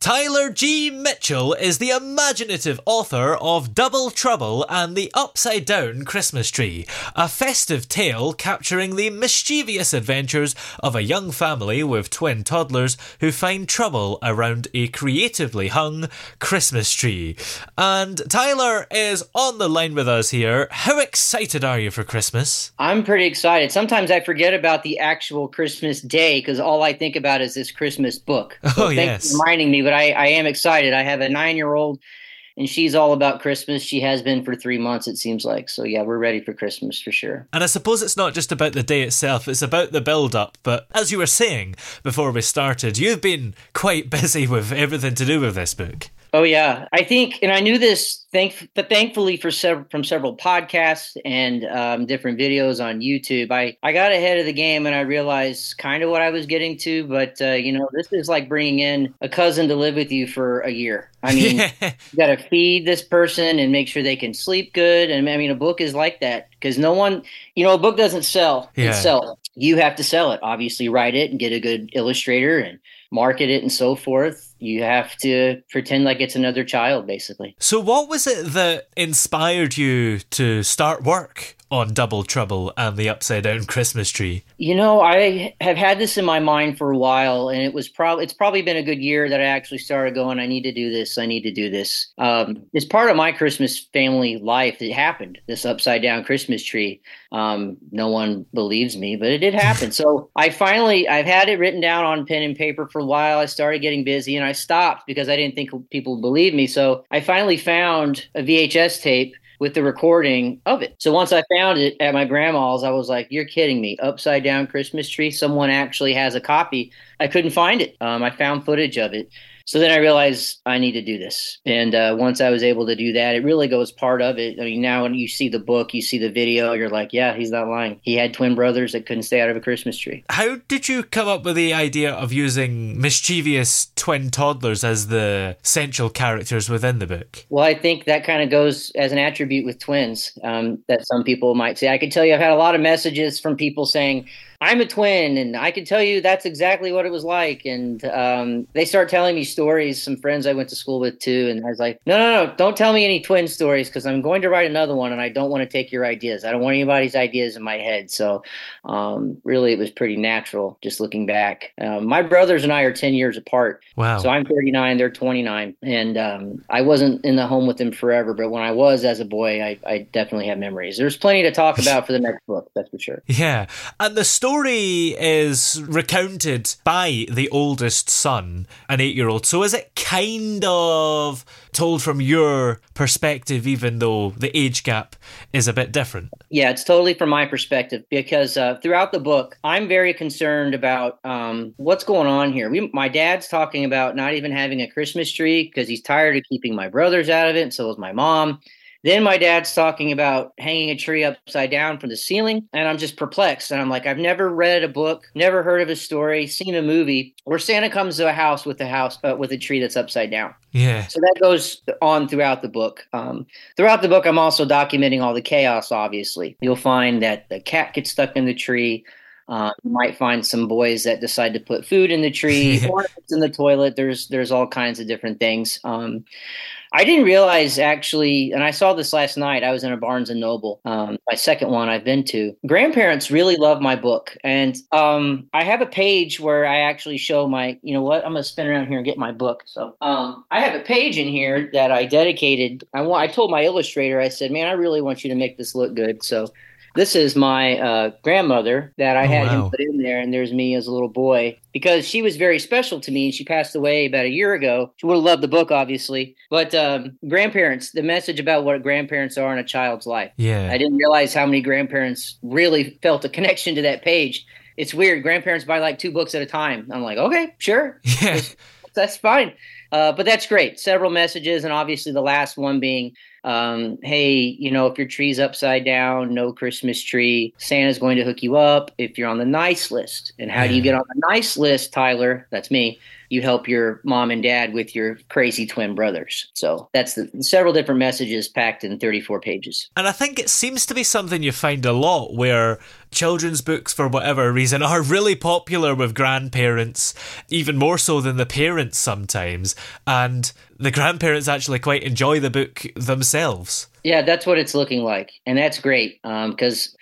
Tyler G. Mitchell is the imaginative author of Double Trouble and the Upside Down Christmas Tree, a festive tale capturing the mischievous adventures of a young family with twin toddlers who find trouble around a creatively hung Christmas tree. And Tyler is on the line with us here. How excited are you for Christmas? I'm pretty excited. Sometimes I forget about the actual Christmas day because all I think about is this Christmas book. So oh, yes. reminding me but I, I am excited. I have a nine year old and she's all about Christmas. She has been for three months, it seems like. So yeah, we're ready for Christmas for sure. And I suppose it's not just about the day itself; it's about the build-up. But as you were saying before we started, you've been quite busy with everything to do with this book. Oh yeah, I think, and I knew this thank, but thankfully for several from several podcasts and um, different videos on YouTube, I I got ahead of the game and I realized kind of what I was getting to. But uh, you know, this is like bringing in a cousin to live with you for a year. I mean, you got to feed this person and make sure they can sleep good. And I mean, a book is like that because no one, you know, a book doesn't sell yeah. itself. You have to sell it. Obviously, write it and get a good illustrator and market it and so forth. You have to pretend like it's another child, basically. So, what was it that inspired you to start work on Double Trouble and the Upside Down Christmas Tree? You know, I have had this in my mind for a while, and it was probably it's probably been a good year that I actually started going. I need to do this. I need to do this. Um, it's part of my Christmas family life. It happened. This upside down Christmas tree. Um, no one believes me, but it did happen. so I finally I've had it written down on pen and paper for a while. I started getting busy, and I stopped because I didn't think people believed me. So I finally found a VHS tape with the recording of it. So once I found it at my grandma's, I was like, "You're kidding me! Upside down Christmas tree. Someone actually has a copy." I couldn't find it. Um, I found footage of it. So then I realized I need to do this. And uh, once I was able to do that, it really goes part of it. I mean, now when you see the book, you see the video, you're like, yeah, he's not lying. He had twin brothers that couldn't stay out of a Christmas tree. How did you come up with the idea of using mischievous twin toddlers as the central characters within the book? Well, I think that kind of goes as an attribute with twins um, that some people might say. I can tell you, I've had a lot of messages from people saying, I'm a twin, and I can tell you that's exactly what it was like. And um, they start telling me stories. Some friends I went to school with too, and I was like, no, no, no, don't tell me any twin stories because I'm going to write another one, and I don't want to take your ideas. I don't want anybody's ideas in my head. So, um, really, it was pretty natural just looking back. Um, my brothers and I are 10 years apart. Wow. So I'm 39, they're 29, and um, I wasn't in the home with them forever, but when I was as a boy, I, I definitely have memories. There's plenty to talk about for the next book, that's for sure. Yeah, and the story story is recounted by the oldest son, an eight year old. So is it kind of told from your perspective, even though the age gap is a bit different? Yeah, it's totally from my perspective because uh, throughout the book, I'm very concerned about um, what's going on here. We, my dad's talking about not even having a Christmas tree because he's tired of keeping my brothers out of it, and so is my mom. Then my dad's talking about hanging a tree upside down from the ceiling, and I'm just perplexed. And I'm like, I've never read a book, never heard of a story, seen a movie where Santa comes to a house with a house uh, with a tree that's upside down. Yeah. So that goes on throughout the book. Um, throughout the book, I'm also documenting all the chaos. Obviously, you'll find that the cat gets stuck in the tree. Uh, you might find some boys that decide to put food in the tree, ornaments in the toilet. There's there's all kinds of different things. Um, I didn't realize actually, and I saw this last night. I was in a Barnes and Noble, um, my second one I've been to. Grandparents really love my book, and um, I have a page where I actually show my. You know what? I'm gonna spin around here and get my book. So um, I have a page in here that I dedicated. I want. I told my illustrator. I said, "Man, I really want you to make this look good." So this is my uh, grandmother that I Oh, had wow. him put in there, and there's me as a little boy because she was very special to me. and She passed away about a year ago. She would have loved the book, obviously, but um, grandparents, the message about what grandparents are in a child's life. Yeah. I didn't realize how many grandparents really felt a connection to that page. It's weird. Grandparents buy like two books at a time. I'm like, okay, sure, Yeah. that's fine. Uh, but that's great. Several messages, and obviously the last one being, um, "Hey, you know, if your tree's upside down, no Christmas tree. Santa's going to hook you up if you're on the nice list. And how do you get on the nice list, Tyler? That's me. You help your mom and dad with your crazy twin brothers. So that's the several different messages packed in 34 pages. And I think it seems to be something you find a lot where children's books, for whatever reason, are really popular with grandparents, even more so than the parents sometimes. And the grandparents actually quite enjoy the book themselves. Yeah, that's what it's looking like, and that's great. Um, because,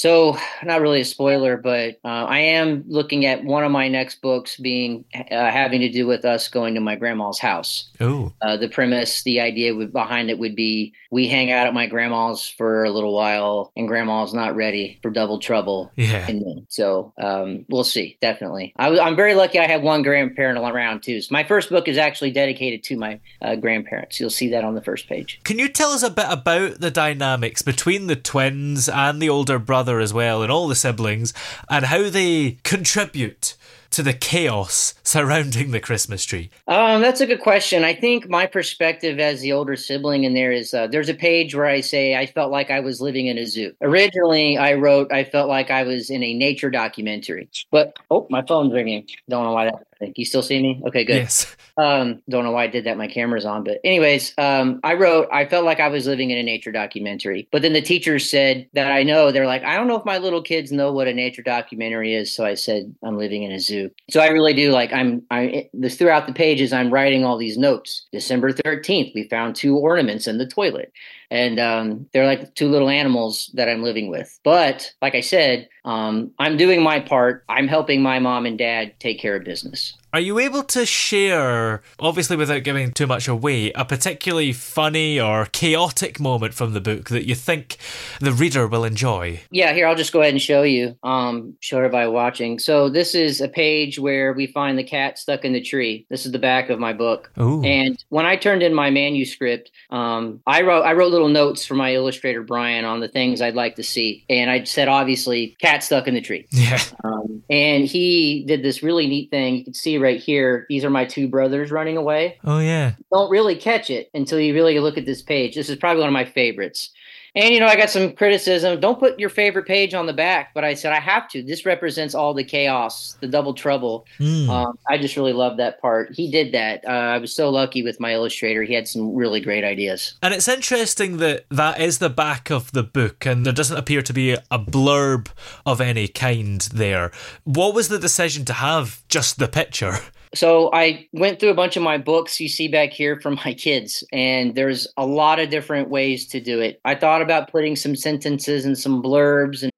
so not really a spoiler, but uh, I am looking at one of my next books being uh, having to do with us going to my grandma's house. Oh. Uh, the premise, the idea would, behind it would be we hang out at my grandma's for a little while, and grandma's not ready for double trouble. Yeah. And. So um, we'll see. Definitely, I, I'm very lucky. I have one grandparent around too. So my first book is actually dedicated to my uh, grandparents. You'll see that on the first page. Can you tell us a bit about the dynamics between the twins and the older brother as well, and all the siblings, and how they contribute to the chaos surrounding the Christmas tree? Um, that's a good question. I think my perspective as the older sibling in there is uh, there's a page where I say I felt like I was living in a zoo. Originally, I wrote I felt like I was in a nature documentary, but oh, my phone's ringing. Don't know why that. You still see me? Okay, good. Yes. Um, don't know why I did that. My camera's on, but anyways, um, I wrote. I felt like I was living in a nature documentary. But then the teachers said that I know. They're like, I don't know if my little kids know what a nature documentary is. So I said I'm living in a zoo. So I really do like. I'm. I this throughout the pages. I'm writing all these notes. December thirteenth, we found two ornaments in the toilet, and um, they're like two little animals that I'm living with. But like I said, um, I'm doing my part. I'm helping my mom and dad take care of business. Are you able to share, obviously without giving too much away, a particularly funny or chaotic moment from the book that you think the reader will enjoy? Yeah, here I'll just go ahead and show you. Um, show everybody watching. So this is a page where we find the cat stuck in the tree. This is the back of my book. Ooh. And when I turned in my manuscript, um, I wrote I wrote little notes for my illustrator Brian on the things I'd like to see, and I said obviously cat stuck in the tree. Yeah. Um, and he did this really neat thing. You can see right here. These are my two brothers running away Oh, yeah. don't really catch it until you really look at this page. This is probably one of my favorites. And you know, I got some criticism. Don't put your favorite page on the back, but I said I have to. This represents all the chaos, the double trouble. Mm. Um, I just really love that part. He did that. Uh, I was so lucky with my illustrator. He had some really great ideas. And it's interesting that that is the back of the book, and there doesn't appear to be a blurb of any kind there. What was the decision to have just the picture? So I went through a bunch of my books you see back here from my kids, and there's a lot of different ways to do it. I thought about putting some sentences and some blurbs and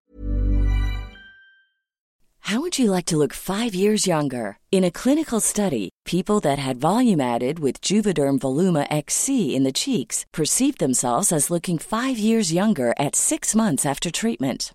How would you like to look five years younger? In a clinical study, people that had volume added with Juvederm Voluma XC in the cheeks perceived themselves as looking five years younger at six months after treatment.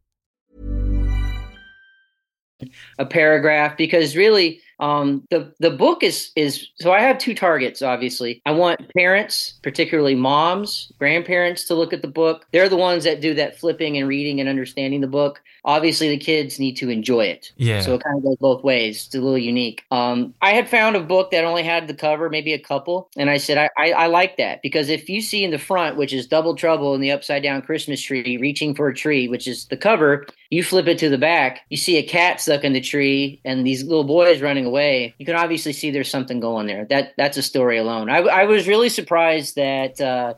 A paragraph because really um, the the book is is so I have two targets obviously. I want parents, particularly moms, grandparents to look at the book. They're the ones that do that flipping and reading and understanding the book. Obviously the kids need to enjoy it. Yeah. So it kind of goes both ways. It's a little unique. Um, I had found a book that only had the cover, maybe a couple, and I said I, I, I like that because if you see in the front, which is Double Trouble in the Upside Down Christmas Tree, reaching for a tree, which is the cover, you flip it to the back, you see a cat stuck in the tree and these little boys running away. You can obviously see there's something going there. That that's a story alone. I, I was really surprised that uh,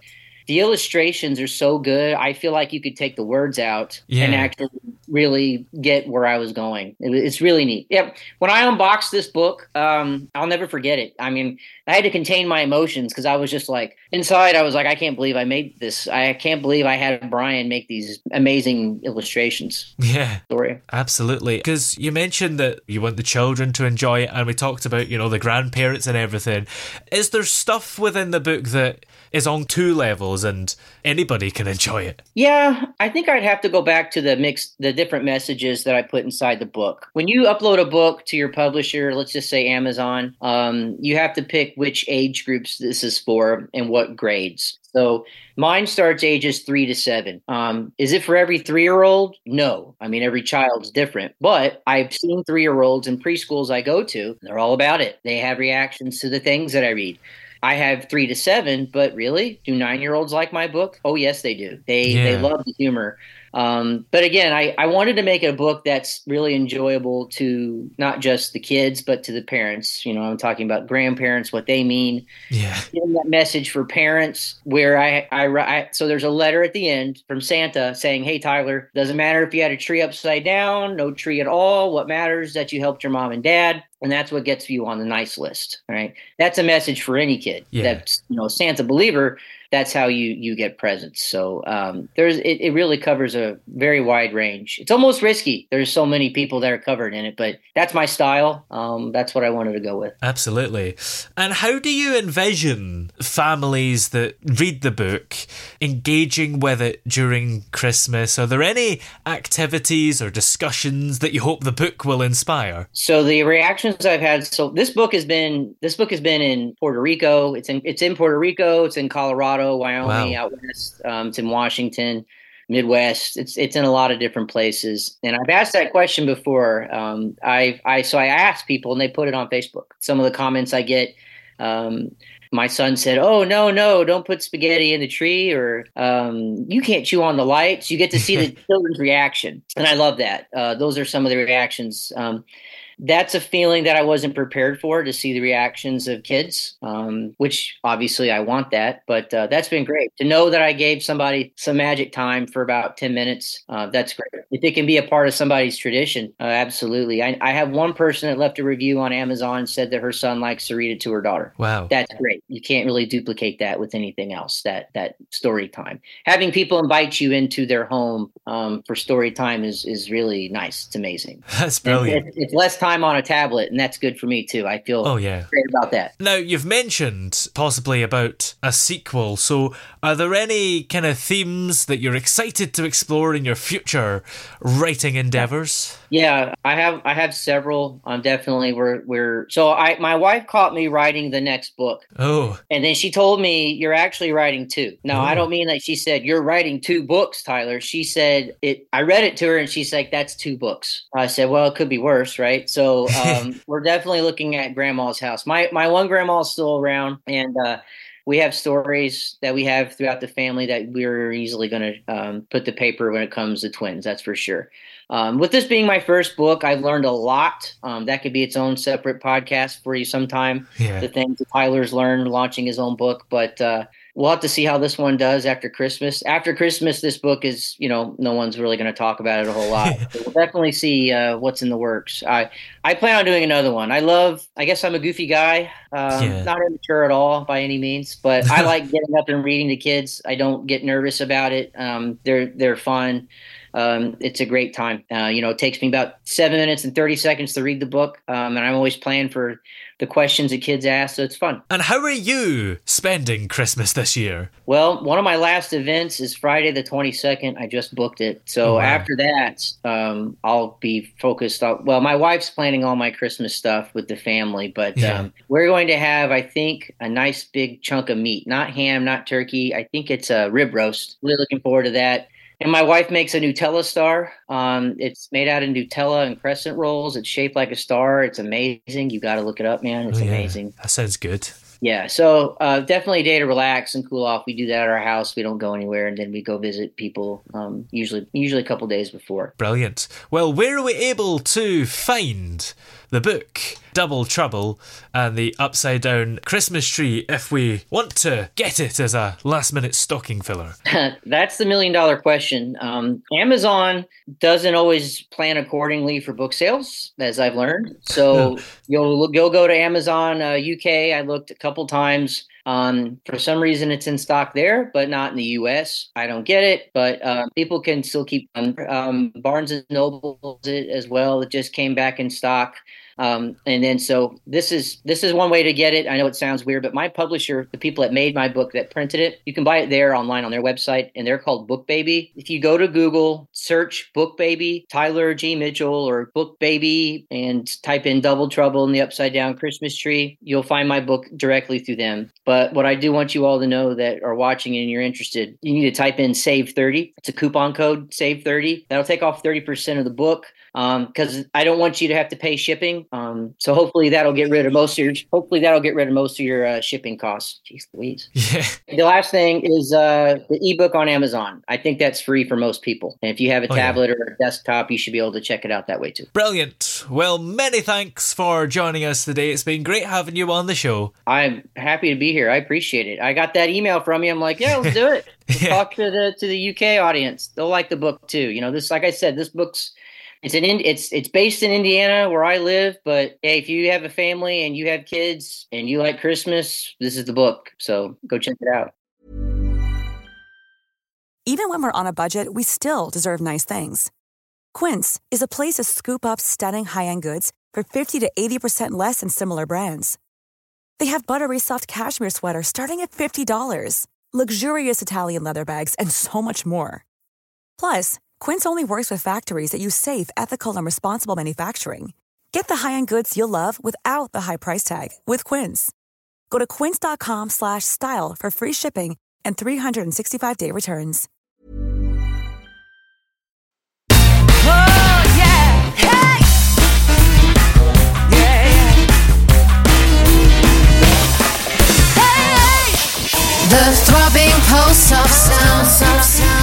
the illustrations are so good. I feel like you could take the words out Yeah. and actually really get where I was going. It- it's really neat. Yep. When I unboxed this book, um, I'll never forget it. I mean, I had to contain my emotions because I was just like inside. I was like, I can't believe I made this. I can't believe I had Brian make these amazing illustrations. Yeah. Story. Absolutely. Because you mentioned that you want the children to enjoy it, and we talked about, you know, the grandparents and everything. Is there stuff within the book that is on two levels and anybody can enjoy it? Yeah, I think I'd have to go back to the mix, the different messages that I put inside the book. When you upload a book to your publisher, let's just say Amazon, um, you have to pick which age groups this is for and what grades. So mine starts ages three to seven. Um, is it for every three year old? No. I mean, every child's different. But I've seen three year olds in preschools I go to, they're all about it. They have reactions to the things that I read. I have three to seven, but really, do nine year olds like my book? Oh, yes, they do. They they love the humor. Um, but again, I, I wanted to make it a book that's really enjoyable to not just the kids, but to the parents. You know, I'm talking about grandparents, what they mean, Yeah. getting that message for parents where I, I, I so there's a letter at the end from Santa saying, Hey Tyler, doesn't matter if you had a tree upside down, no tree at all. What matters is that you helped your mom and dad. And that's what gets you on the nice list. right That's a message for any kid Yeah. that's, you know, Santa believer. That's how you, you get presents. So um, there's, it, it really covers a very wide range. It's almost risky. There's so many people that are covered in it, but that's my style. Um, that's what I wanted to go with. Absolutely. And how do you envision families that read the book engaging with it during Christmas? Are there any activities or discussions that you hope the book will inspire? So the reactions I've had. So this book has been this book has been in Puerto Rico. It's in it's in Puerto Rico. It's in Colorado, Wyoming, Wow. out west. Um, it's in Washington, Midwest. It's it's in a lot of different places. And I've asked that question before. Um, I I so I asked people and they put it on Facebook. Some of the comments I get. Um, my son said, "Oh no, no, don't put spaghetti in the tree, or um, you can't chew on the lights." You get to see the children's reaction, and I love that. Uh, those are some of the reactions. Um, that's a feeling that I wasn't prepared for to see the reactions of kids, um, which obviously I want that. But uh, that's been great to know that I gave somebody some magic time for about 10 minutes. Uh, that's great. If it can be a part of somebody's tradition, uh, absolutely. I, I have one person that left a review on Amazon said that her son likes to read it to her daughter. Wow. That's great. You can't really duplicate that with anything else, that, that story time. Having people invite you into their home um, for story time is, is really nice. It's amazing. That's brilliant. It's, it's less time on a tablet, and that's good for me too. I feel Oh, yeah. great about that. Now, you've mentioned possibly about a sequel. So, are there any kind of themes that you're excited to explore in your future writing endeavors? Yeah, I have I have several. I'm um, definitely we're we're so I my wife caught me writing the next book, Oh, and then she told me you're actually writing two. No, I Oh. don't mean that. She said you're writing two books, Tyler. She said it. I read it to her, and she's like, "That's two books." I said, "Well, it could be worse, right?" So um, we're definitely looking at Grandma's house. My my one grandma is still around, and. uh we have stories that we have throughout the family that we're easily going to um, put to paper when it comes to twins. That's for sure. Um, with this being my first book, I've learned a lot. Um, that could be its own separate podcast for you sometime. Yeah. The things Tyler's learned launching his own book, but uh, we'll have to see how this one does after Christmas. After Christmas, this book is, you know, no one's really going to talk about it a whole lot. We'll definitely see uh, what's in the works. I I plan on doing another one. I love. I guess I'm a goofy guy. Um, Yeah. Not immature at all by any means, but I like getting up and reading to kids. I don't get nervous about it. Um, they're they're fun. Um, it's a great time. Uh, you know, it takes me about seven minutes and thirty seconds to read the book, um, and I'm always planning for the questions that kids ask, so it's fun. And how are you spending Christmas this year? Well, one of my last events is Friday the 22nd. I just booked it. So Oh, wow. after that, um, I'll be focused on. Well, my wife's planning all my Christmas stuff with the family, but Yeah. um, we're going to have, I think, a nice big chunk of meat. Not ham, not turkey. I think it's a rib roast. Really looking forward to that. And my wife makes a Nutella star. Um, it's made out of Nutella and crescent rolls. It's shaped like a star. It's amazing. You got to look it up, man. It's Oh, yeah. amazing. That sounds good. Yeah, so uh, definitely a day to relax and cool off. We do that at our house. We don't go anywhere, and then we go visit people. Um, usually, usually a couple days before. Brilliant. Well, where are we able to find the book Double Trouble and the Upside Down Christmas Tree if we want to get it as a last minute stocking filler? That's the million dollar question. Um, Amazon doesn't always plan accordingly for book sales, as I've learned. So you'll you'll go to Amazon uh, UK. I looked a couple times. Um, for some reason, it's in stock there, but not in the U.S. I don't get it, but uh, people can still keep. Um, um, Barnes and Noble it as well. It just came back in stock. Um, and then so this is this is one way to get it. I know it sounds weird, but my publisher, the people that made my book that printed it, you can buy it there online on their website, and they're called Book Baby. If you go to Google, search Book Baby, Tyler G. Mitchell, or Book Baby, and type in Double Trouble in the Upside Down Christmas Tree, you'll find my book directly through them. But what I do want you all to know that are watching and you're interested, you need to type in Save Thirty. It's a coupon code, Save Thirty. That'll take off thirty percent of the book because I don't want you to have to pay shipping. Um, so hopefully that'll get rid of most of your hopefully that'll get rid of most of your uh, shipping costs. Jeez Louise. Yeah. The last thing is uh, the ebook on Amazon. I think that's free for most people. And if you have a Oh, yeah. tablet or a desktop, you should be able to check it out that way too. Brilliant. Well, many thanks for joining us today. It's been great having you on the show. I'm happy to be here. I appreciate it. I got that email from you. I'm like, yeah, let's do it. Let's Yeah. Talk to the to the UK audience. They'll like the book too. You know, this like I said, this book's it's in, it's it's based in Indiana where I live, but hey, if you have a family and you have kids and you like Christmas, this is the book. So go check it out. Even when we're on a budget, we still deserve nice things. Quince is a place to scoop up stunning high-end goods for 50 to 80% less than similar brands. They have buttery soft cashmere sweaters starting at $50, luxurious Italian leather bags, and so much more. Plus, Quince only works with factories that use safe, ethical, and responsible manufacturing. Get the high-end goods you'll love without the high price tag with Quince. Go to quince.com slash style for free shipping and 365-day returns. Oh, yeah. Hey! The throbbing pulse of sound.